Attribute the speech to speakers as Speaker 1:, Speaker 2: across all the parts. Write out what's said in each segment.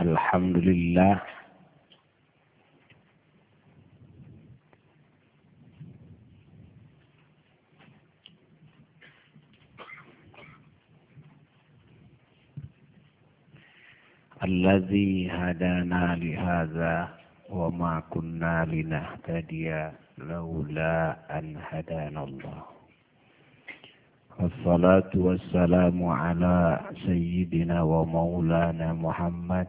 Speaker 1: Alhamdulillah الذي هدانا لهذا وما كنا لنهتدي لولا أن هدانا الله. والصلاة والسلام على سيدنا ومولانا محمد.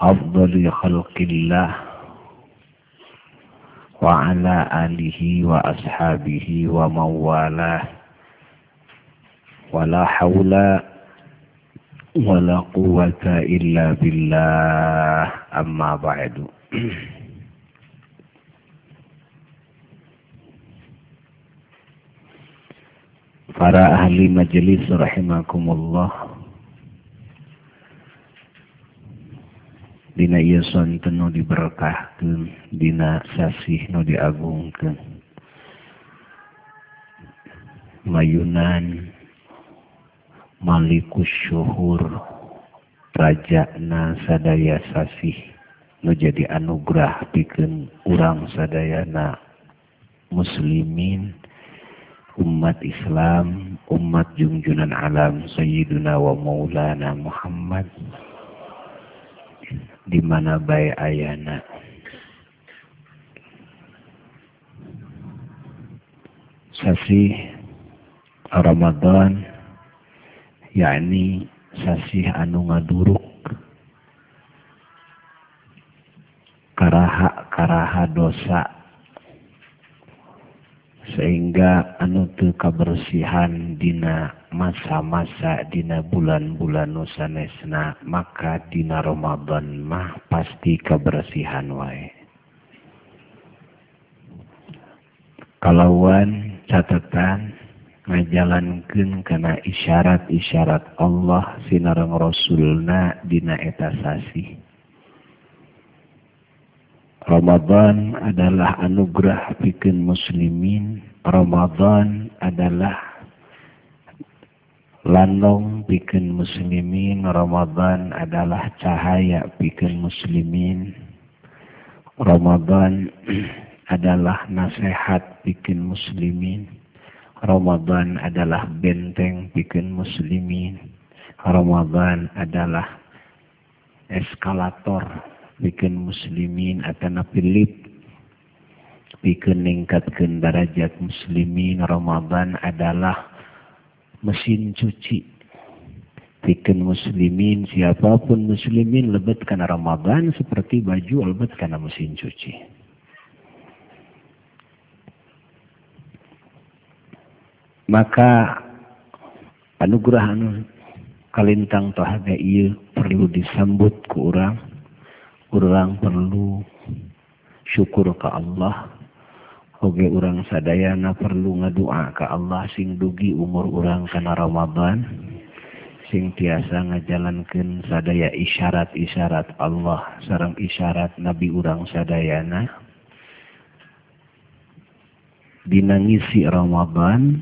Speaker 1: أفضل خلق الله وعلى آله وأصحابه ومن والاه ولا حول ولا قوة إلا بالله. أما بعد. para ahli majelis rahimakumullah. Dina iya sonten nu diberkahkan Dina sasih nu diagungkan Mayunan Malikus syuhur Rajana sadaya sasih Nu jadi anugerah bikin urang sadayana muslimin. Umat Islam umat junjunan alam sayyiduna wa maulana Muhammad. Di mana baik ayana? Sasih Ramadan yakni sasih anu ngaduruk. Karaha karaha dosa sehingga anutu kabersihan dina masa-masa dina bulan-bulan nusanesna maka dina Ramadan mah pasti kebersihan wae. Kalauan catatan ngajalankeun kana isyarat-isyarat Allah sinareng Rasulna dina eta sasi Ramadan adalah anugerah bikin muslimin. Ramadan adalah landong bikin muslimin. Ramadan adalah cahaya bikin muslimin. Ramadan adalah nasihat bikin muslimin. Ramadan adalah benteng bikin muslimin. Ramadan adalah eskalator bikin muslimin atana pilip bikin ningkatkan darajat muslimin Ramadan adalah mesin cuci. Bikin muslimin siapapun muslimin lebet karena Ramadan seperti baju lebet karena mesin cuci. Maka anugerah anu kalintang tohaga iya perlu disambut ke orang. orang perlu syukur ke Allah. Oge orang sadayana perlu ngadua ke Allah sing dugi umur orang karena Ramadan. Sing tiasa ngajalankan sadaya isyarat-isyarat Allah sarang isyarat Nabi orang sadayana dinangisi Ramadan.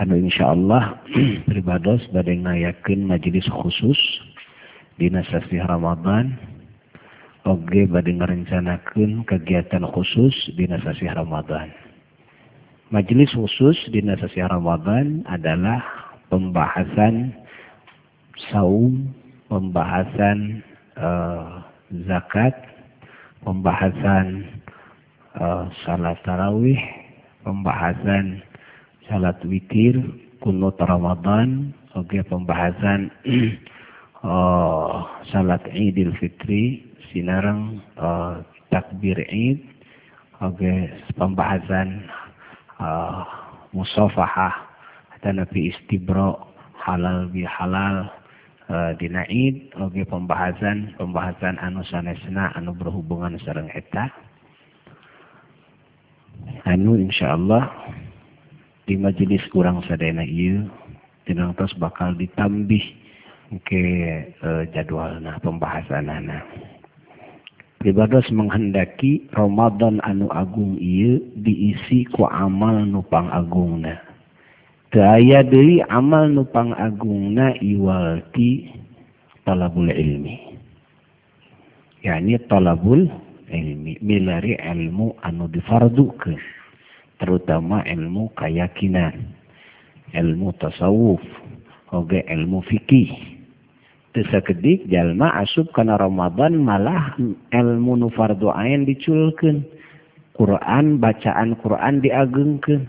Speaker 1: Anu insya Allah pribados badai ngayakin majelis khusus dinasasti Ramadan. Oge badai ngarencanakeun kegiatan khusus dina sasi Ramadan. Majelis khusus dina sasi Ramadan adalah pembahasan saum pembahasan uh, zakat pembahasan uh, salat tarawih pembahasan salat witir, kunut Ramadan, oke pembahasan uh, salat Idul Fitri, sinarang uh, takbir Id, oke pembahasan uh, musafahah atau nabi istibro halal bi halal uh, dina Id, oke pembahasan pembahasan anu sanesna anu berhubungan sareng eta. Anu insyaallah di majelis kurang sadayana ieu tos bakal ditambih ke uh, jadwalna pembahasanana pribados menghendaki Romadhon anu Agung I diisi ku amal nupang Agungna keaya dari amal nupang agung na iwalti talabul ilmi. Yakni talabul ilmi milari ilmu anu difardukeun terutama ilmu keyakinan ilmu tasawuf oge ilmu fikih sedik jalma asub kana Ramadan malah ilmu nu fardu ain diculkeun. Quran bacaan Quran diagengkeun.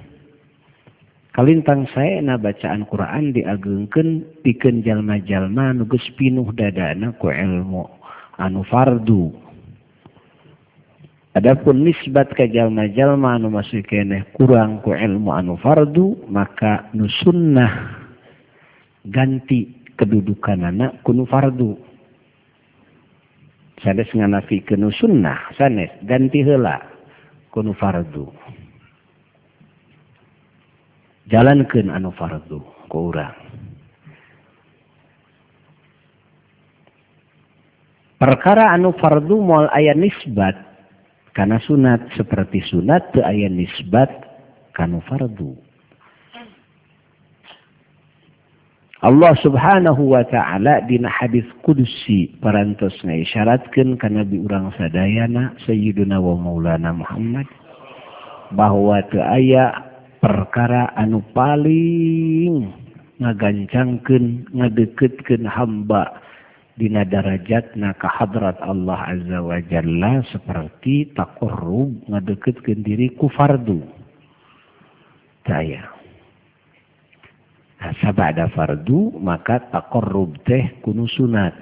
Speaker 1: Kalintang saya na bacaan Quran diagengkeun pikeun jalma-jalma nu geus pinuh dadana ku ilmu anu fardu. Adapun nisbat ke jalma-jalma anu masih kene kurang ku ilmu anu fardu maka nu sunnah ganti kedudukan anak kunu fardu. Sanes nganafi kenu sunnah sanes ganti hela kunu fardu. Jalankan anu fardu ku urang. Perkara anu fardu moal ayat nisbat karena sunat seperti sunat te aya nisbat kanu fardu. Allah subhanahu wa ta'ala dina hadis kudusi parantosna isyaratkan ke nabi urang sadayana Sayyiduna wa Maulana Muhammad bahwa te aya perkara anu paling ngagancangkan ngedeketkan hamba dina darajat na kehadrat Allah Azza wa Jalla seperti takorrub ngedeketkan diri ku fardu. Tayang. Sabada fardu maka taqarrub teh kunu sunat.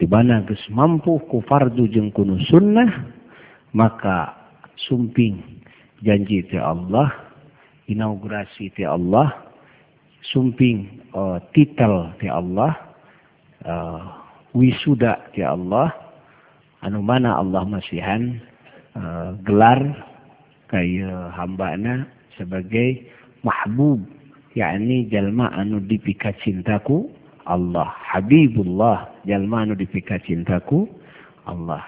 Speaker 1: Di mana geus mampu ku fardu jeung kunu sunnah maka sumping janji ti Allah inaugurasi ti Allah sumping uh, titel ti Allah uh, wisuda ya Allah anu mana Allah masihan uh, gelar kaya hambana sebagai mahbub yakni jalma anu dipika cintaku Allah. Habibullah jalma anu dipika cintaku Allah.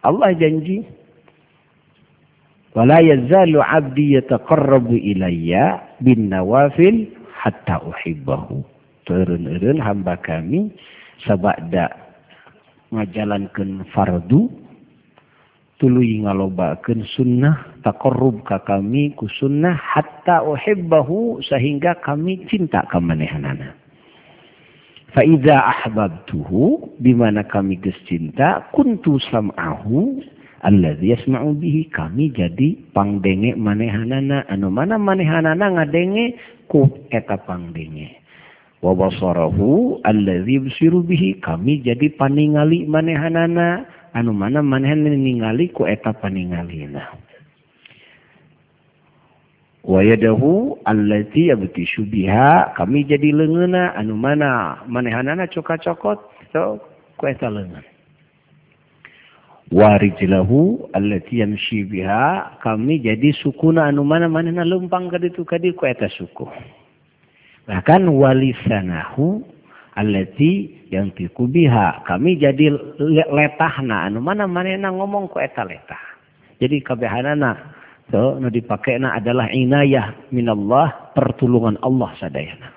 Speaker 1: Allah janji wala yazalu abdi yataqarrabu ilayya bin nawafil hatta uhibbahu. Turun-urun hamba kami sabada ngajalankan fardu tuluy ngalobakeun sunnah taqarrub ka kami ku sunnah hatta uhibbahu sehingga kami cinta ka manehanana fa idza ahbabtuhu bimana kami geus cinta kuntu sam'ahu alladzi yasma'u bihi kami jadi pangdenge manehanana. Anu mana manehanana ngadenge? Ku eta pangdenge. Wa basarahu allazi yusiru bihi kami jadi paningali manehanana. anu mana manhen ningali ku eta paningalina. Wa yadahu allati yabtishu biha kami jadi leungeuna anu mana manehanana coka-cokot so ku eta leungeun wa rijlahu allati yamshi biha kami jadi sukuna anu mana manehna lempang ka ditu ka ku eta suku. Bahkan walisanahu allati yang biha. Kami jadi letahna anu mana manehna ngomong ku eta letah. Jadi kabehanana so nu dipakaina adalah inayah minallah pertulungan Allah sadayana.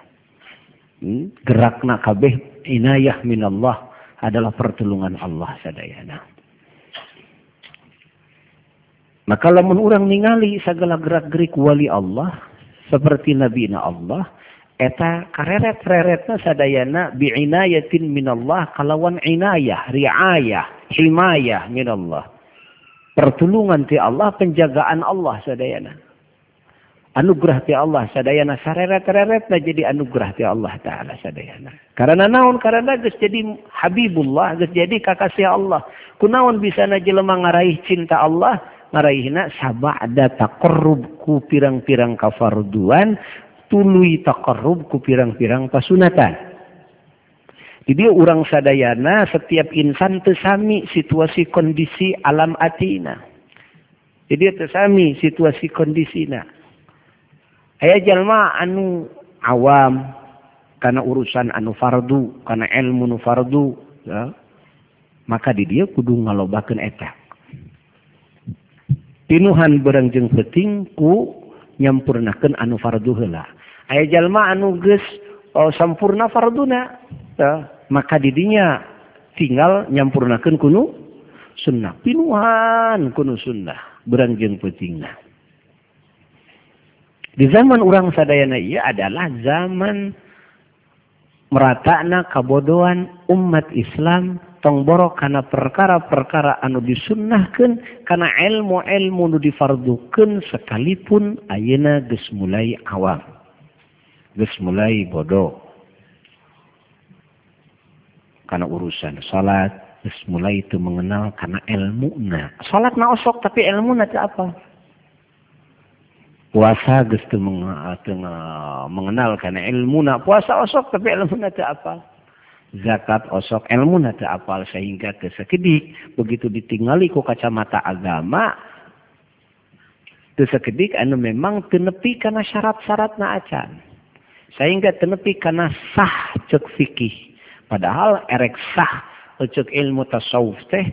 Speaker 1: Hmm? Gerakna kabeh inayah minallah adalah pertulungan Allah sadayana. Maka lamun orang ningali segala gerak-gerik wali Allah seperti Nabi Allah, eta kareret-reretna sadayana biinayatin minallah kalawan inayah, riayah, himayah minallah. Pertulungan ti Allah, penjagaan Allah sadayana. Anugerah ti Allah sadayana sareret-reretna jadi anugerah ti Allah Ta'ala sadayana. Karena naon, karena gus jadi Habibullah, gus jadi kakasih Allah. Kunaon bisa na jelema ngaraih cinta Allah, ngaraihna sabada taqarrub ku pirang-pirang kafarduan tului takarrub ku pirang-pirang pasunatan. Jadi orang sadayana setiap insan tersami situasi kondisi alam atina. Jadi tersami situasi kondisina. Ayah jalma anu awam karena urusan anu fardu, karena ilmu nu fardu, ya. maka di dia kudu ngalobakeun eta. Tinuhan berang jeung penting ku nyampurnakan anu farduhela aya jalma anu geus oh, sampurna farduna ya. maka didinya tinggal nyampurnakan kuno sunnah pinuhan kuno sunnah berangjeng petingna di zaman orang sadayana ia adalah zaman meratana kabodohan umat Islam tong borok karena perkara-perkara anu disunnahkan karena ilmu-ilmu nu difardukan sekalipun ayana geus mulai awam geus mulai bodoh. Karena urusan salat geus mulai itu mengenal karena ilmu na salat na osok tapi ilmu na apa? Puasa geus teu mengenal karena ilmu na puasa osok tapi ilmu na apa zakat osok ilmu nate apal sehingga kesekedik begitu ditinggali ku kacamata agama kesekedik anu memang tenepi karena syarat-syarat na acan. Sehingga tenepi karena sah cek fikih. Padahal erek sah cek ilmu tasawuf teh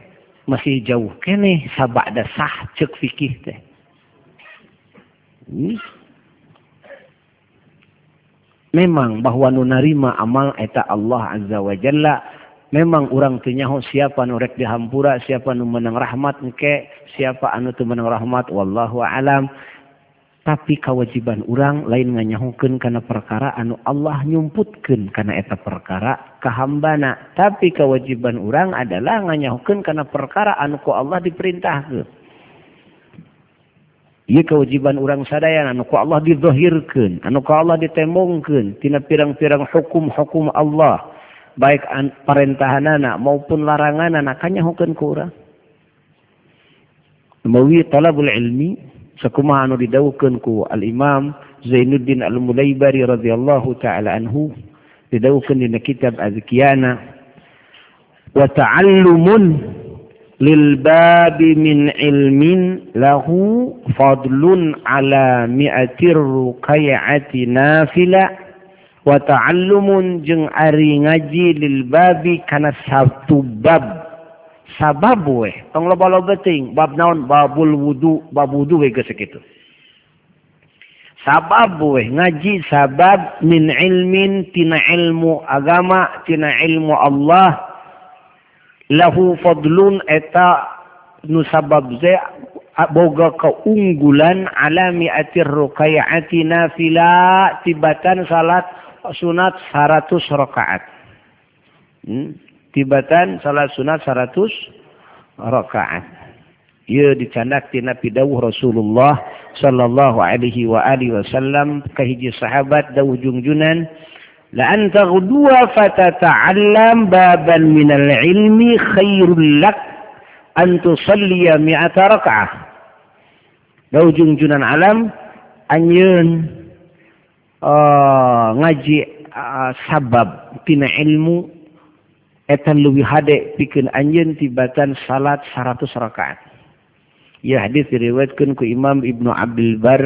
Speaker 1: masih jauh kene sabak sah cek fikih teh. Hmm? memang bahwa nunarima amal eta Allah azza wa jalla memang orang tenyaho siapa nurrek dihampura siapa nu menang rahmat engke siapa anu tu menang rahmat wallahu alam. Tapi kewajiban orang lain nganyahukeun karena perkara anu Allah nyumputkeun karena eta perkara kahambana. Tapi kewajiban orang adalah nganyahukeun karena perkara anu ku Allah diperintahkeun. ia kewajiban orang sadaya anuku Allah dizohirkan anuku Allah ditemongkan tina pirang-pirang hukum-hukum Allah baik perintahan maupun larangan anaknya hukum ke orang. Mewi talabul ilmi sakuma anu didawukeun ku al imam Zainuddin al Mulaibari radhiyallahu taala anhu didawukeun dina kitab Azkiyana. Wa ta'allumun للباب من علم له فضل على مئة رقيعة نافلة وتعلم جن ari ngaji lil babi kana satu bab sabab weh tong loba loba ting bab naon babul wudu bab wudu we geus kitu sabab weh ngaji sabab min ilmin tina ilmu agama tina ilmu Allah lahu fadlun eta nu sabab ze boga keunggulan alami atir rukayaati nafila tibatan salat sunat 100 rakaat. Hmm? Tibatan salat sunat 100 rakaat. Ia dicandak tina pidawuh Rasulullah sallallahu alaihi wa alihi wasallam kahiji sahabat da ujung junan لأن تغدو فتتعلم بابا من العلم خير لك أن تصلي مئة ركعة لو جنجنا alam anyeun uh, ngaji uh, sabab tina ilmu etan lebih hade pikeun anjeun tibatan salat 100 rakaat. Ya hadis diriwayatkan ku Imam Ibnu Abdul Bar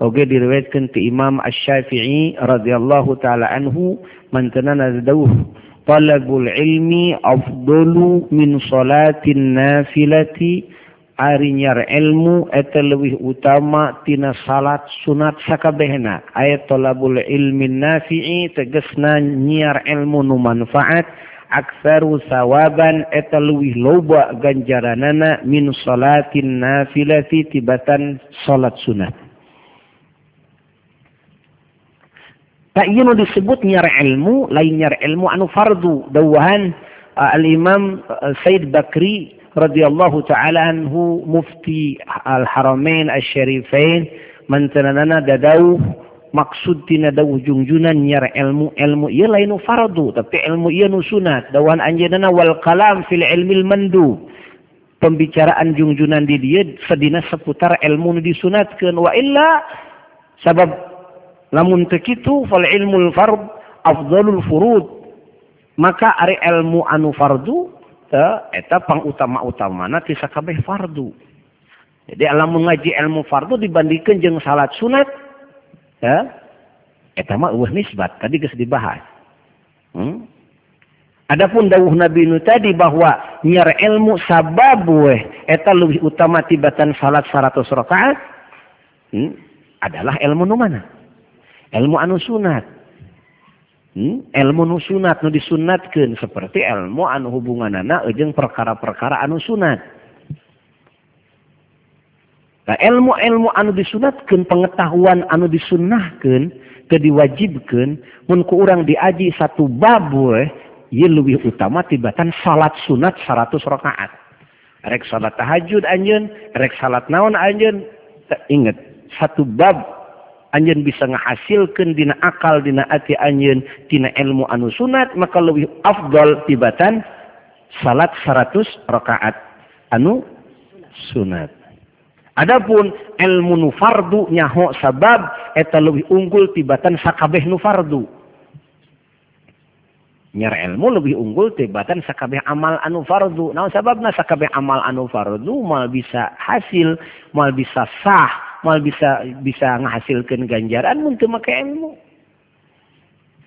Speaker 1: oge diriwayatkan ke Imam Asy-Syafi'i radhiyallahu taala anhu mantenana dauh talabul ilmi afdalu min salatin nafilati. Ari nyar ilmu eta leuwih utama tina salat sunat sakabehna. Aya talabul ilmi nafi'i tegasna nyiar ilmu nu manfaat. Aksaru sawaban eta leuwih loba ganjaranana min salatin nafilati tibatan salat sunat. Tak iya disebut nyar ilmu, lain nyar ilmu anu fardu dawahan uh, al-Imam uh, Said Bakri radhiyallahu taala anhu mufti al-Haramain al syarifain mantanana dadau maksud tina da ujungjunan nyar ilmu ilmu ia lainu fardu tapi ilmu ia nu sunat. Dawan anjeunna wal kalam fil ilmil mandu. Pembicaraan jungjunan di dia sedina seputar ilmu nu disunatkeun. Wa illa sabab lamun tekitu fal ilmul fard afdalul furud maka ari ilmu anu fardu ta eta pang utama utamana ti sakabeh fardu jadi lamun ngaji ilmu fardu dibandingkan jeung salat sunat ya eta mah eueuh nisbat tadi geus dibahas hmm? Adapun dawuh Nabi nu tadi bahwa nyar ilmu sabab weh eta lebih utama tibatan salat 100 rakaat hmm? adalah ilmu nu mana? ilmu anu sunat. Hmm? ilmu nu sunat nu disunatkan seperti ilmu anu hubungan anak ujung perkara-perkara anu sunat. Nah, ilmu-ilmu anu disunatkan pengetahuan anu disunahkan diwajibkan mun ku urang diaji satu bab we ye lebih utama tibatan salat sunat 100 rakaat. Rek salat tahajud anjeun rek salat naon anjeun inget satu bab anjen bisa ngahasilkan dina akal dina ati anjen tina ilmu anu sunat maka lebih afdol tibatan salat 100 rakaat anu sunat Adapun ilmu nu fardu nyaho sabab eta lebih unggul tibatan sakabeh nu fardu. Nyar ilmu lebih unggul tibatan sakabeh amal anu fardu. Nah sababna sakabeh amal anu fardu mal bisa hasil, mal bisa sah mal bisa bisa menghasilkan ganjaran mungkin make ilmu.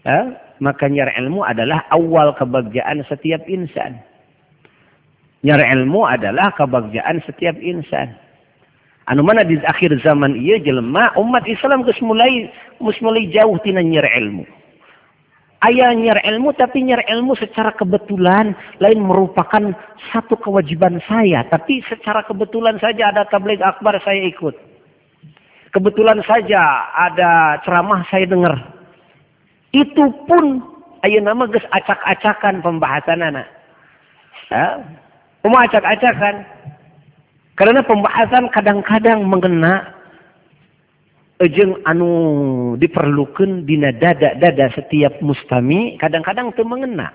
Speaker 1: Ya? Maka nyar ilmu adalah awal kebahagiaan setiap insan. Nyar ilmu adalah kebahagiaan setiap insan. Anu mana di akhir zaman iya jelema umat Islam geus mulai mulai jauh tina nyar ilmu. Ayah nyar ilmu tapi nyar ilmu secara kebetulan lain merupakan satu kewajiban saya. Tapi secara kebetulan saja ada tabligh akbar saya ikut. Kebetulan saja ada ceramah saya dengar. Itu pun ayo nama ges acak-acakan pembahasan anak. Ya. Umum acak-acakan. Karena pembahasan kadang-kadang mengena ejeng anu diperlukan dina dada-dada setiap mustami kadang-kadang itu mengena.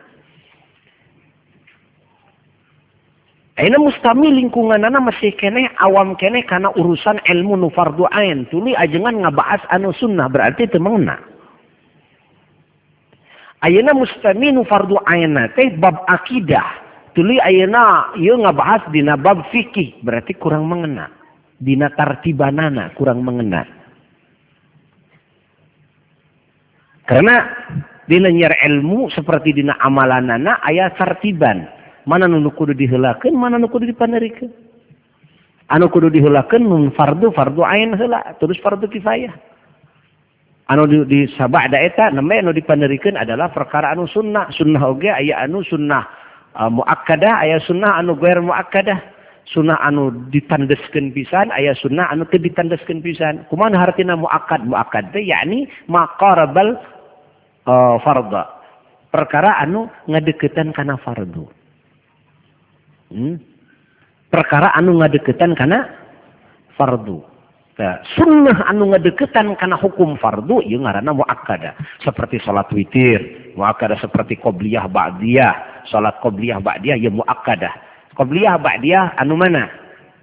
Speaker 1: Aina mustami lingkungan anak masih kene awam kene karena urusan ilmu nu fardu ain. Tuli ajengan ngabahas anu sunnah berarti itu mengena. Ayeuna mustami nu fardu ain teh bab akidah. Tuli ayeuna ieu ngabahas dina bab fikih berarti kurang mengena. Dina tartibanana kurang mengena. Karena dina nyar ilmu seperti dina amalanana aya tartiban mana nu kudu dihelakan mana nu kudu dipanerikan anu kudu dihelakan nun fardu fardu ain hela terus fardu kifayah. Anu di, di sabah daeta nama anu dipanerikan adalah perkara anu sunnah. Sunnah oge ayah anu sunnah uh, muakkadah ayah sunnah anu gair muakkadah. Sunnah anu ditandaskan pisan ayah sunnah anu ke ditandaskan pisan. Kuman hartina muakkad? Muakkad teh yakni maqarabal uh, farda. Perkara anu ngadeketan kana fardu. Hmm? Perkara anu ngadeketan karena fardu. Nah, sunnah anu ngadeketan karena hukum fardu ieu ngaranna muakkada. Seperti salat witir, muakkada seperti qobliyah ba'diyah, salat qobliyah ba'diyah ieu muakkadah. Qobliyah ba'diyah anu mana?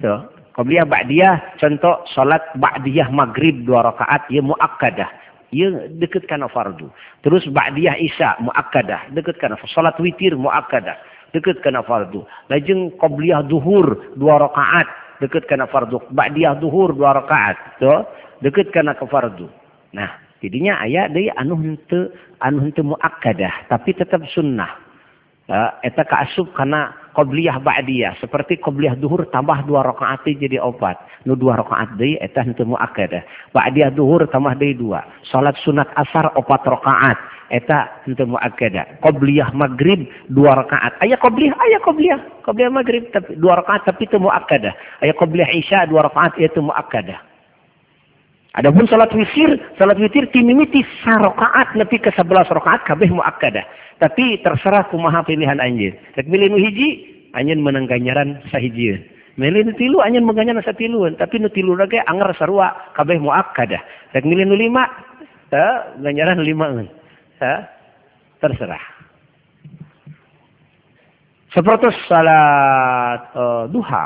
Speaker 1: Tuh. Qobliyah ba'diyah contoh salat ba'diyah maghrib dua rakaat ieu muakkadah. Ieu deket kana fardu. Terus ba'diyah isya muakkadah, deket kana salat witir muakkadah dekat kena fardu. Lajeng qabliyah duhur dua rakaat kena fardu. Ba'diyah duhur dua rakaat. Dekat kena ke fardu. Nah, jadinya ayat dia anu henteu anu henteu muakkadah tapi tetap sunnah. Uh, eta kaasup karena qabliyah ba'diyah seperti qabliyah duhur tambah dua rakaat jadi opat nu dua rakaat deui eta henteu muakkadah ba'diyah duhur tambah deui dua salat sunat asar opat rakaat eta henteu muakkada. Qabliyah maghrib dua rakaat. Aya qabliyah, aya qabliyah. Qabliyah maghrib tapi dua rakaat tapi itu muakkada. Aya qabliyah isya dua rakaat itu muakkada. Adapun salat witir, salat witir timimiti sarakaat nepi ke 11 rakaat kabeh muakkada. Tapi terserah kumaha pilihan anjeun. Rek milih nu hiji, anjeun menang ganjaran sahiji. Milih nu tilu anjeun menganyaran satiluan, tapi nu tilu lagi anger sarua kabeh muakkada. Rek milih nu lima, teh ganjaran lima Ha? Terserah. Seperti salat uh, duha.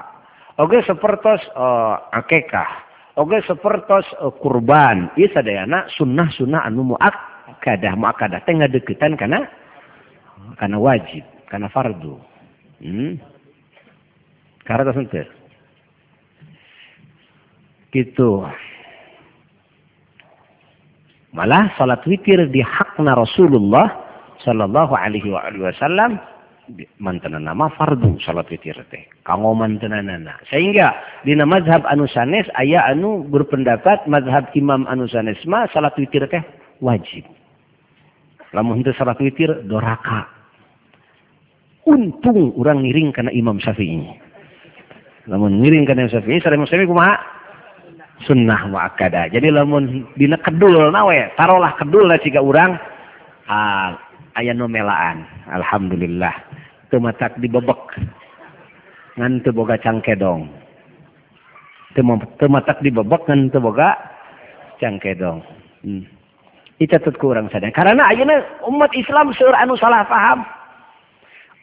Speaker 1: Oke seperti uh, akekah. Oke, seperti sepertos eh, kurban. Ieu sadayana sunnah-sunnah anu muakkadah. Muakkadah teh deketan karena karena wajib karena fardu. Hmm? Karena gitu. Malah salat witir di hakna Rasulullah Shallallahu alaihi wa mantenanama fardu salat witir teh. Kanggo mantenanana sehingga dina mazhab anu sanes aya anu berpendapat mazhab imam anu sanes mah salat witir teh wajib. Lamun teu salat witir doraka. Untung orang ngiring karena imam syafi'i. Lamun ngiring karena imam syafi'i sare syafi'i kumaha? Sunnah muakkada jadi lamun dina kedul nawe tarolah kedul lah jika orang ah, aya numelaan alhamdulillah. matak dibebek ngan teu boga cangkedong. Teu matak dibebek ngan teu boga cangkedong. Hmm. dicatat ku urang sadaya karena ayeuna umat Islam seueur anu salah paham.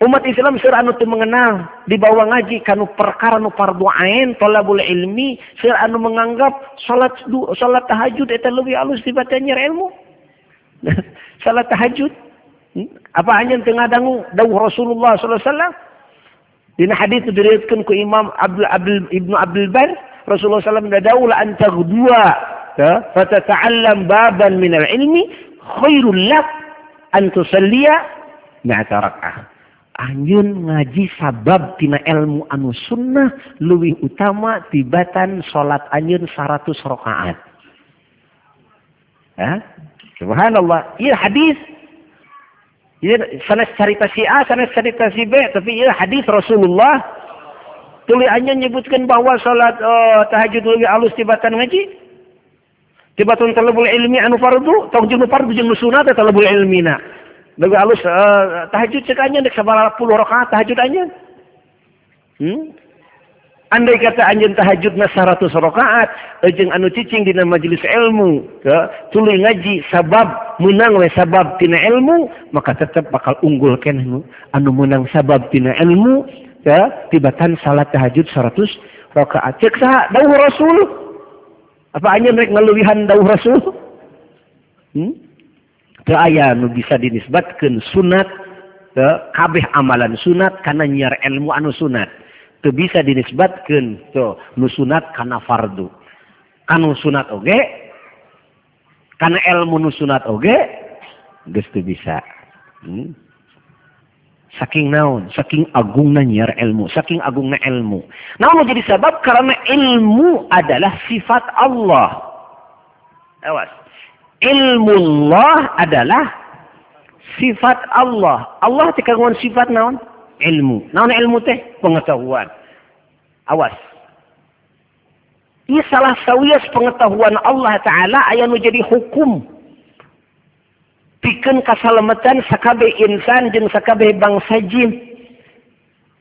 Speaker 1: Umat Islam seueur anu teu mengenal di bawah ngaji kanu perkara nu fardhu ain talabul ilmi seueur anu menganggap salat salat tahajud eta leuwih alus dibanding ilmu salat tahajud. Apa hanya tengah dangu dawuh Rasulullah sallallahu alaihi wasallam? Dina hadis diriwayatkan ku Imam Abdul Abdul Ibnu Abdul Bar Rasulullah sallallahu alaihi wasallam la an taghdua ya fatata'allam baban min al-ilmi khairul lak an tusalliya mi'ata rak'ah. Anjun ngaji sabab tina ilmu anu sunnah lebih utama tibatan salat anjun 100 rakaat. Ya? Subhanallah. Iya hadis Ya, sanes cerita si A, sanes cerita si B, tapi ya hadis Rasulullah tulisannya menyebutkan bahwa salat uh, tahajud lebih alus tibatan ngaji. Tibatan talabul ilmi anu fardu, tong jeung fardu jeung sunat talabul ilmina. Lebih alus uh, tahajud cek anya dek sabaraha puluh rakaat tahajud anya. Hmm? andai kata anjun tahajudna 100 rakaat jeung anu cicing dina majelis ilmu ke tuluy ngaji sabab menang we sabab tina ilmu maka tetap bakal unggul keneh anu menang sabab tina ilmu ya tibatan salat tahajud 100 rakaat. Cek saha dawuh rasul. Apa anjen rek ngaluwihan dawuh rasul? Hmm? Teu aya nu bisa dinisbatkeun sunat teu kabeh amalan sunat kana nyiar ilmu anu sunat. Itu bisa dinisbatkan. Tuh nusunat karena fardu. Kanu sunat oge karena ilmu nusunat oge geus bisa. Hmm? saking naon? Saking agungna nyiar ilmu saking agungna ilmu. Naon jadi sebab? Karena ilmu adalah sifat Allah. Awas. Ilmu Allah adalah sifat Allah. Allah tikaguan sifat naon ilmu. Naon ilmu teh? Pengetahuan. Awas. Ini salah sawias pengetahuan Allah ta'ala ayah menjadi hukum. Pikan kasalamatan sakabe insan dan sakabe bangsa jin.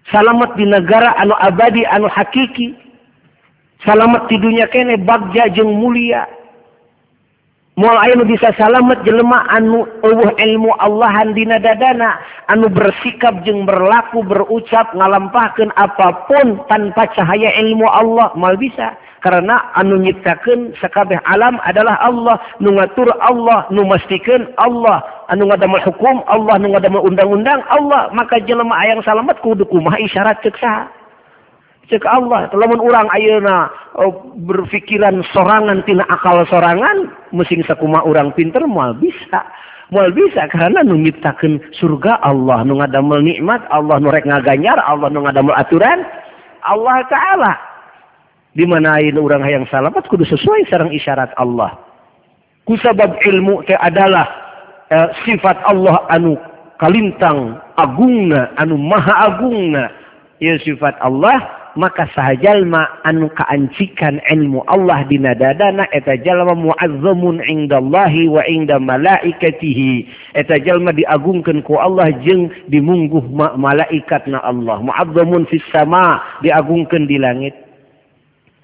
Speaker 1: Salamat di negara anu abadi anu hakiki. Salamat di dunia kene bagja jeng mulia. mual aya nu bisa salamet jelema anu uh ilmu Allahan dina dadana anu bersikap jeung berlaku berucap ngalampahkan apapun tanpa cahaya ilmu Allah mal bisa. Karena anu nyitaken sekabeh alam adalah Allah nu ngatur Allah nu mastikan Allah anu ngadamel hukum Allah nu ngadamel undang-undang Allah maka jelema ayang salamet kudu kumaha isyarat ceksa cek Allah lamun urang ayeuna oh, berpikiran sorangan tina akal sorangan mesin sakuma orang pinter mual bisa. Mual bisa karena nu nyiptakeun surga Allah nu ngadamel nikmat Allah nu rek ngaganyar Allah nu ngadamel aturan Allah taala. Di mana ayeuna urang hayang salamat kudu sesuai sareng isyarat Allah. Kusabab ilmu teh adalah eh, sifat Allah anu kalintang agungna anu maha agungna. Ya sifat Allah maka sahjallma anu kaancikan ilmu Allah dina dadana eta jalma muazzamun indallahi wa inda malaikatihi. Eta jalma diagungkan ku Allah jeung dimungguh ma malaikatna Allah. Muazzamun fis sama diagungkan di langit.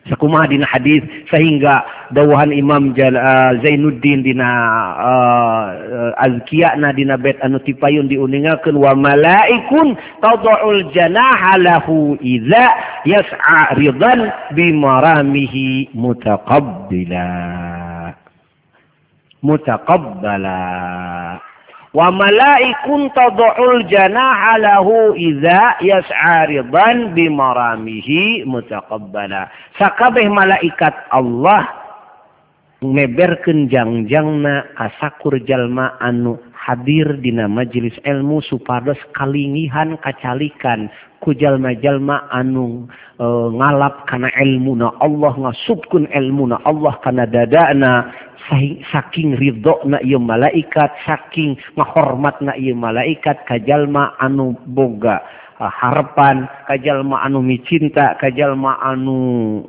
Speaker 1: sakumaha dina hadis sehingga dawuhan Imam uh, Zainuddin dina uh, azkiya na dina bait anu tipayun diuningakeun wa malaikun tad'ul janaha lahu idza yas'a ridan bimaramihi mutaqabbila. Mutaqabbala. Wa malaikun tad'ul janaha lahu idza yas'a ridan bi maramihi mutaqabbala. Sakabeh malaikat Allah meberkeun jangjangna jalma anu hadir dina majelis ilmu supados kalingihan kacalikan kujalma-jalma anu e, ngalap kana ilmuna Allah ngasubkun ilmuna Allah kana dadana saking ridho na ieu malaikat saking ngahormat na ieu malaikat kajalma anu boga e, harapan kajallma anu micinta kajallma anu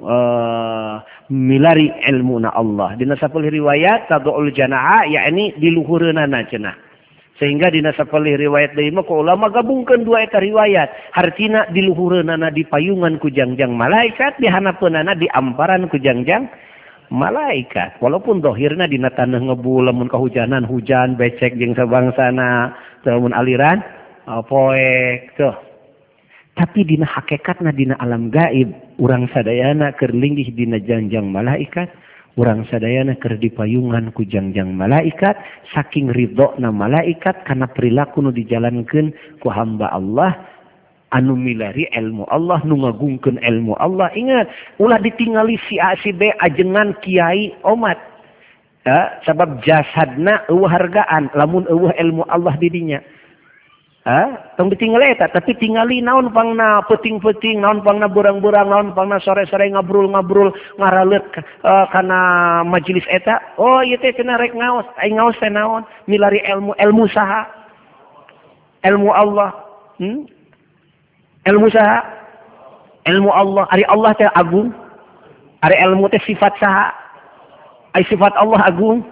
Speaker 1: uh, milari ilmu na Allah. Dina sapul riwayat tadoul janaa yakni diluhurna na cenah. sehingga dina dinasapalih riwayat Daima ke ulama gabungkan dua eta riwayat. Hartina diluhurana di payungan kujangjang malaikat dihanapunana di amparan kujangjang malaikat. Walaupun dohirna dina tanah ngebu lamun kehujanan hujan becek jeung sabangsana lamun aliran poek tuh. Tapi dina hakikatna dina alam gaib urang sadayana keur linggih dina janjang malaikat. urang sadayana keur dipayungan ku jangjang malaikat saking ridhona malaikat karena perilaku nu dijalankan ku hamba Allah. Anu milari ilmu Allah nu ngagungkeun ilmu Allah. Ingat ulah ditingali si A si B ajengan kiai omat. Eh, ya, sebab jasadna eueuh hargaan lamun eueuh ilmu Allah didinya. Ha? Tong ditinggal eta, tapi tingali naon pangna peting-peting, naon pangna burang-burang, naon pangna sore-sore ngabrul-ngabrul ngaralet uh, kana majelis eta. Oh, ieu teh cenah rek ngaos, ai ngaos teh naon? Milari ilmu, ilmu saha? Ilmu Allah. Hmm? Ilmu saha? Ilmu Allah. Ari Allah teh agung. Ari ilmu teh sifat saha? Ai sifat Allah agung.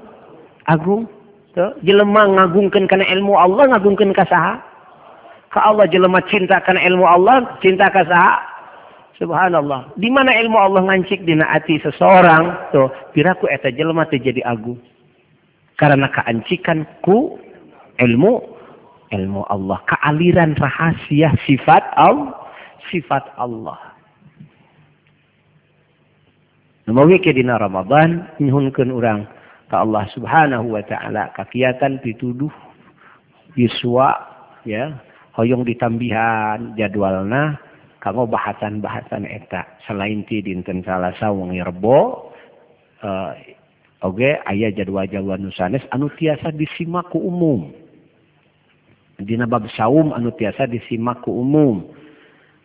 Speaker 1: Agung. Tuh, jelema ngagungkeun kana ilmu Allah, ngagungkeun ka saha? Ka Allah jelema cinta karena ilmu Allah, cinta ka saha? Subhanallah. Di mana ilmu Allah ngancik dina ati seseorang, tuh piraku eta jelema teh jadi agung. Karena keancikan ku ilmu ilmu Allah, kealiran rahasia sifat Allah, sifat Allah. Namawi ke dina Ramadan nyuhunkeun urang ka Allah Subhanahu wa taala kakiatan pituduh yuswa ya hoyong ditambihan jadwalna kanggo bahasan-bahasan eta. Selain ti dinten salasa wengi rebo uh, oge aya jadwal-jadwal nu sanes anu tiasa disimak ku umum. Dina bab saum anu tiasa disimak ku umum.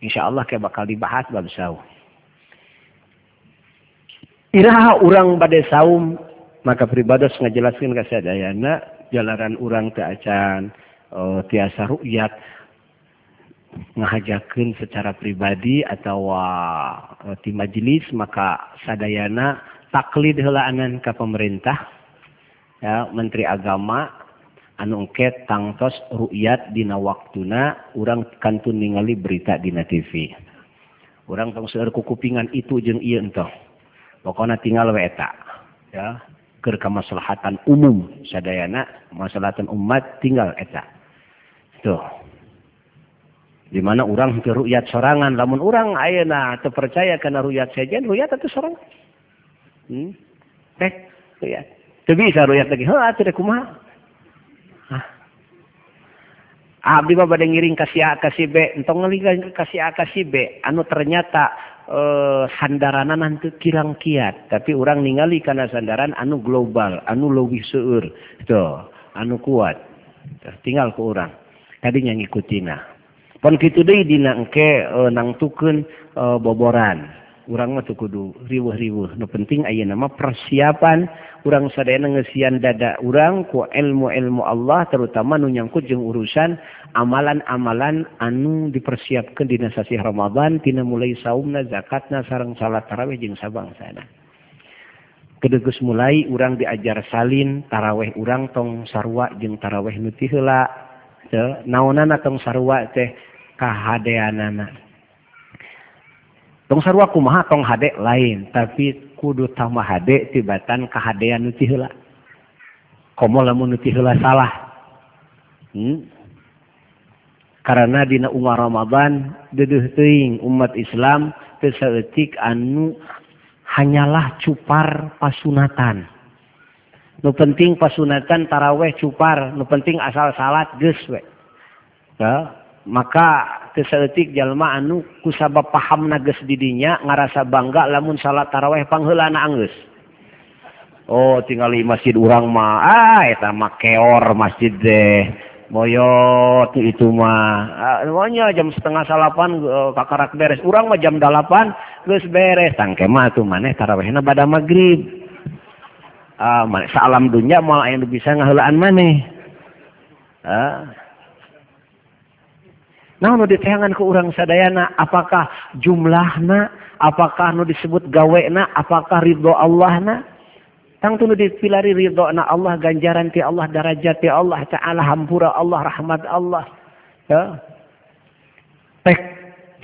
Speaker 1: Insya Allah ke bakal dibahas bab saum. Iraha urang badai saum maka pribados ngajelaskan kasadayana jalaran urang teu acan oh, tiasa rukyat ngahajakeun secara pribadi atau uh, di majelis maka sadayana taklid helaanan ka pemerintah ya menteri agama anu engke tangtos ru'yat dina waktuna urang kantun ningali berita dina TV urang tong seueur kupingan itu jeung ieu entong. Pokona tinggal we eta ya keur kamaslahatan umum sadayana maslahatan umat tinggal eta. Tuh. Di mana orang ke rukyat sorangan. Lamun orang ayeuna teu percaya kana rukyat sejen rukyat atuh sorangan. Hmm? Teh rukyat teu bisa rukyat lagi. Heuh atuh deh kumaha. Ah abdi mah bade ngiring ka si A ka si B. Entong ngeling ka si A ka si B. Anu ternyata eh sandarana nanti kirang kiat. Tapi orang ningali kana sandaran anu global anu leuwih seueur. Tuh anu kuat. Tinggal ku orang. Tadinya ngikutina pan kitu deui dina engke e, nangtukeun e, boboran. Urang mah teu kudu riweuh-riweuh nu penting aya nama persiapan. Urang sadayana ngeusian dada urang ku ilmu-ilmu Allah terutama nu nyangkut jeung urusan amalan-amalan anu dipersiapkeun dina sasi Ramadan tina mulai saumna zakatna sareng salat tarawih jeung sabangsana. Kedegus mulai urang diajar salin taraweh urang tong sarwa jeung taraweh nu teu heula naonan tong sarwa teh kahadeanana. Tong sarua kumaha tong hade lain, tapi kudu tambah hade tibatan kahadean nu ti heula. Komo lamun nu ti heula salah. Hmm? Karena dina umar Ramadan deuh teuing umat Islam teu saeutik anu hanyalah cupar pasunatan. Nu penting pasunatan taraweh cupar, nu penting asal salat geus we. Ya, maka tesetik jalma anu kusaba paham nages didinya ngarasa bangga lamun salat taraweh panghelana anggus oh tinggal di masjid urang mah ah eta mah keor masjid deh. Boyot itu mah. Ah, Semuanya jam setengah salapan uh, kakarak beres. Urang mah jam delapan geus beres. Tangke mah tuh maneh tarawehna pada maghrib. Ah uh, salam dunya malah yang bisa ngaheulaan maneh. Ah. Nah nu diteangan ke orang sadayana? Apakah jumlahna? Apakah nu disebut gawena? Apakah ridho Allah na tang tu nu dipilari ridho na Allah ganjaran ti Allah darajat ti Allah taala hampura Allah rahmat Allah. Ya. Pek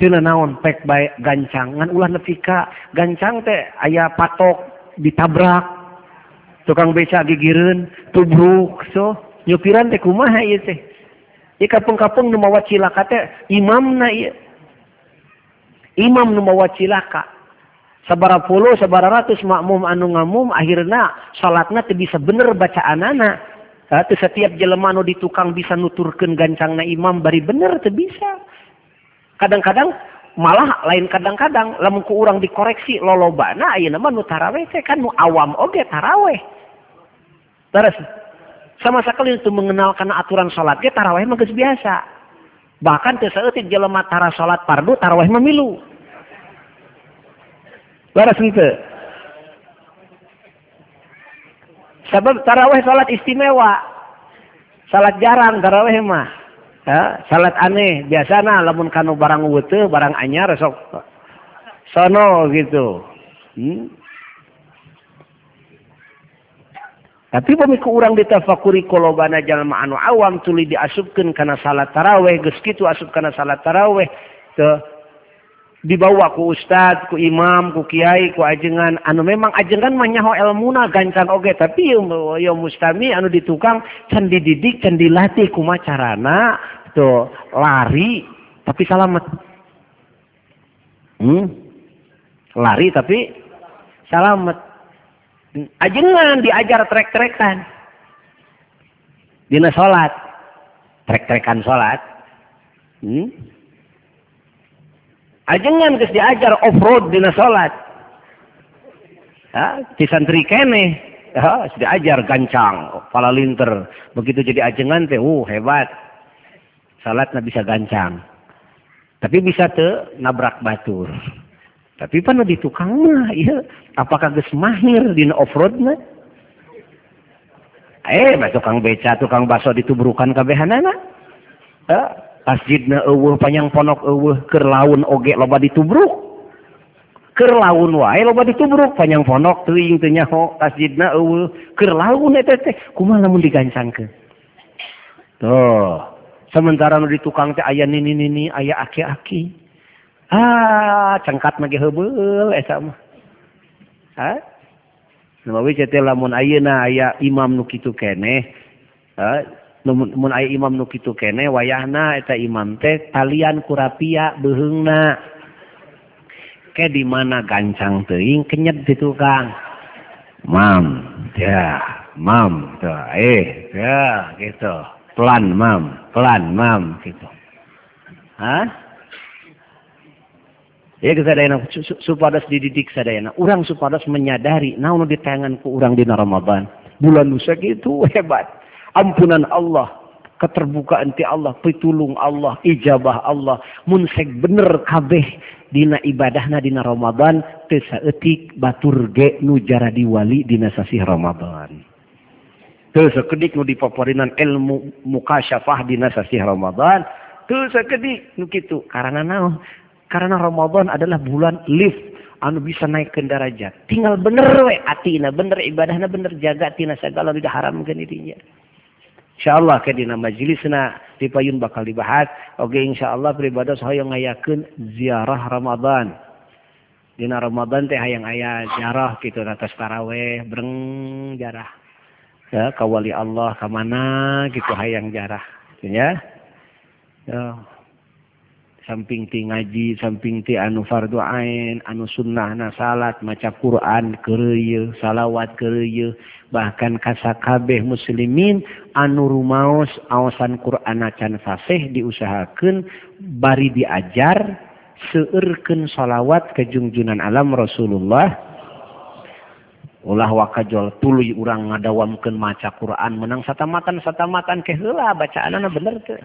Speaker 1: tina naon? Pek baik gancang. Ngan ulah nepika gancang teh ayah patok ditabrak tukang beca gigireun tubruk so. Nyupiran teh kumaha ieu teh? kapung-kapung nu mawa cilaka teh imam na iya. imam numawa cilaka. Sabara puluh sabara ratus makmum anu ngamum akhirnya salatna teu bisa bener bacaan anak atau setiap jelema anu di tukang bisa nuturkan gancangna imam bari bener teu bisa. Kadang-kadang malah lain kadang-kadang lamun ku urang dikoreksi lolobana ayeuna mah nu taraweh teh kan nu awam oge taraweh. Terus sama sekali itu mengenal karena aturan sholat. Dia taraweh mah biasa. Bahkan terseetik jelema tara sholat pardu taraweh memilu Baras itu sebab taraweh sholat istimewa. Sholat jarang taraweh mah. Ya, salat aneh. Biasana lamun kanu barang wute barang anyar sok sono gitu. Hmm? tapi pemiku ke urang ditafakuri kolobana jalma anu awam tuli diasubkan karena salat taraweh geus kitu asup karena salat taraweh ke dibawa ku ustad ku imam ku kiai ku ajengan. Anu memang ajengan mah nyaho elmuna gancang oge. Tapi yo, yo mustami anu ditukang can dididik can dilatih kumaha carana? Tuh lari tapi salamet. Hmm? Lari tapi salamet. Ajengan diajar trek-trekan. Dina sholat. Trek-trekan sholat. Hmm? Ajengan terus diajar off-road dina sholat. Ya, di santri kene. Ya, diajar gancang. Pala linter. Begitu jadi ajengan teh, uh hebat. Salatnya bisa gancang. Tapi bisa tuh nabrak batur. tapi pan di tukang mah iya. Apakah geus mahir dina offroadna eh mah tukang beca tukang baso dituburukan kabehanana eh masjidna eueuh panjang ponok eueuh keur laun oge loba ditubruk. Keur laun wae loba ditubruk panjang ponok teuing teu nyaho masjidna eueuh keur laun eta teh. Kumaha lamun digancangkeun? Tuh sementara nu di tukang teh aya nini nini aya aki-aki ah cengkat mage hebel cete lamun ayeuna aya imam nu kitu keneh mun aya imam nu kitu keneh wayahna eta imam teh talian kurapia beheungna ke di mana gancang teuing kenyet di tukang mam ya mam tuh eh ya gitu pelan mam pelan mam gitu hah ya kesadayana supados dididik sadayana urang supados menyadari naon di tanganku urang dina Ramadan. Bulan nusa gitu hebat. Ampunan Allah keterbukaan ti Allah pitulung Allah ijabah Allah munsek bener kabeh dina ibadahna dina Ramadan teu saeutik batur ge nu jara diwali dina sasih Ramadan. Teu sakedik nu dipaparinan ilmu mukasyafah dina sasih Ramadan teu sakedik nu kitu. Karena naon? Karena Ramadan adalah bulan lift anu bisa naik ke derajat. Tinggal bener we atina, bener ibadahna bener jaga tina segala tidak haramkan dirinya. Insyaallah ke dina majelisna di payun bakal dibahas. Oke insyaallah pribadi saya ngayakeun ziarah Ramadan. Dina Ramadan teh hayang aya ziarah gitu atas taraweh, breng jarah. Ya, kawali Allah ke mana gitu hayang jarah. Ya. Ya samping ti ngaji samping ti anu fardu ain anu sunnah na salat maca Quran kereye salawat kereye bahkan kasakabeh muslimin anu rumaos awasan Quran can fasih diusahakan bari diajar seerken sholawat kejungjunan alam Rasulullah. Ulah wakajol tuluy urang ngadawamkeun maca Quran menang satamatan satamatan ke heula bacaanana bener tuh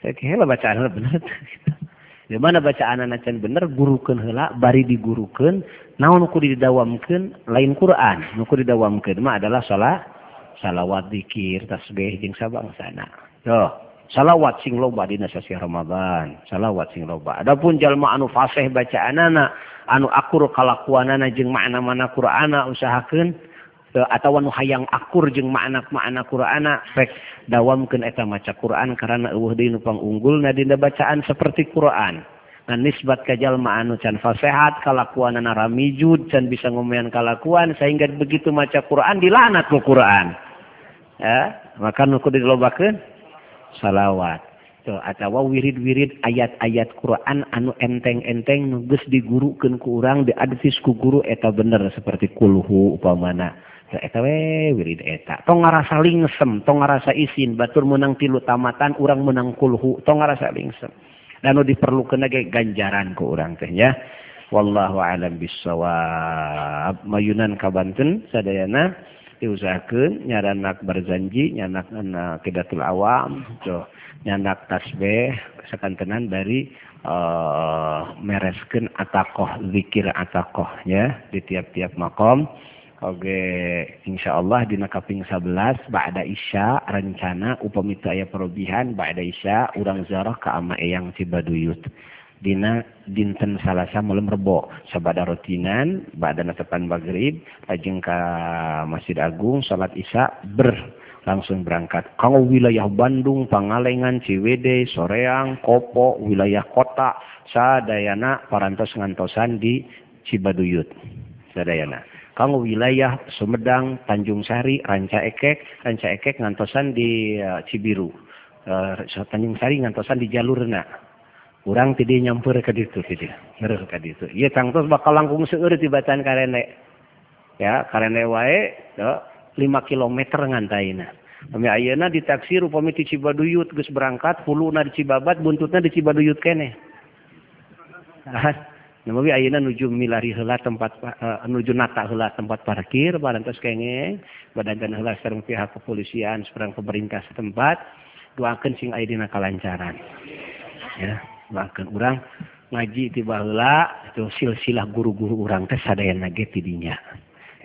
Speaker 1: saya kira bacaan bener. Di mana bacaan anak can bener? Gurukan hela bari digurukan naon ku didawamkan lain Quran nuku didawamkan mah adalah salah salawat dikir tasbih jeng sabang sana tuh salawat sing loba dina sasi Ramadan salawat sing loba. Adapun jalma anu fasih bacaan anak anu akur kalakuan anak jeng makna mana Quran usahakan Eh, anu hayang akur jeung makna-makna Qurana. Rek dawamken eta maca Quran karena uh dinupang unggul nadinda bacaan seperti Quran. Dan nisbat kajallma anu can fasehat kalakuan na ramijud can bisa ngomean kalakuan sehingga begitu maca Quran dilanat ku Quran. Ya maka nuku dilobakeun salawat. Atawa wirid-wirid ayat-ayat Quran anu enteng-enteng geus digurukeun ku urang diadvis ku guru eta bener seperti kulhu upamana. etetawe wirid eta. Tong ngarasa lingsem tong ngarasa isin. Batur menang tilu tamatan urang menang kulhu. Tong ngarasa lingsem. Dan nu diperlukeun ge ganjaran ku urang teh ya. Wallahu alam bisawab mayunan kabanten sadayana. Diusahakeun nyaranak berjanji nyanak kidatul awam. Tuh nyanak tasbih sakantenan dari uh, eh, mereskeun atakoh zikir atakoh ya di tiap-tiap makom. Oke insya Allah di nakaping 11 Ba'da Isya rencana upamita aya perubihan Ba'da Isya urang zarah ke ama eyang Cibaduyut. Dina dinten Salasa malam Rebo sabada rutinan Ba'da natepan Maghrib lajeng ka Masjid Agung salat Isya ber langsung berangkat. Kalau wilayah Bandung, Pangalengan, Ciwede, Soreang, Kopo, wilayah kota, sadayana parantos ngantosan di Cibaduyut. sadayana kanggo wilayah Sumedang Tanjung Sari Ranca Ekek. Ranca Ekek ngantosan di uh, Cibiru. Uh, Tanjung Sari ngantosan di jalurna. Kurang tidak nyampur ke ditu tidak ngeruh ke ditu. Iya tangtos bakal langkung seueur di batan karene. Ya karene wae do, 5 kilometer ngantaina kami ayana ditaksir upami di Cibaduyut geus berangkat puluna di Cibabat buntutna di Cibaduyut kene. Namun ayeuna nuju milari heula tempat uh, nuju nata heula tempat parkir barantos kengeng badagan heula sareng pihak kepolisian sareng pemerintah setempat doakeun sing aya dina kalancaran. Ya, doakeun urang ngaji tiba heula itu silsilah guru-guru urang teh sadayana ge tidinya.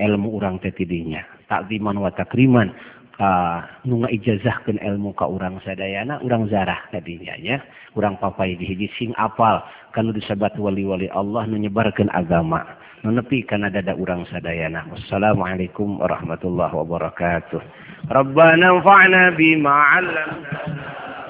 Speaker 1: Ilmu urang teh tidinya. Takziman wa takriman Ah, nu nga ijazahkan ilmu ka urang sadayana urang zarah tadinyanya urang papai dihiji sing apal. Kalau disebat wali-wali Allah menyebarkan agama. Menepi karena dada urang sadayana. Wassalamualaikum warahmatullahi wabarakatuh. Rabbana fa'na bima 'allamtana.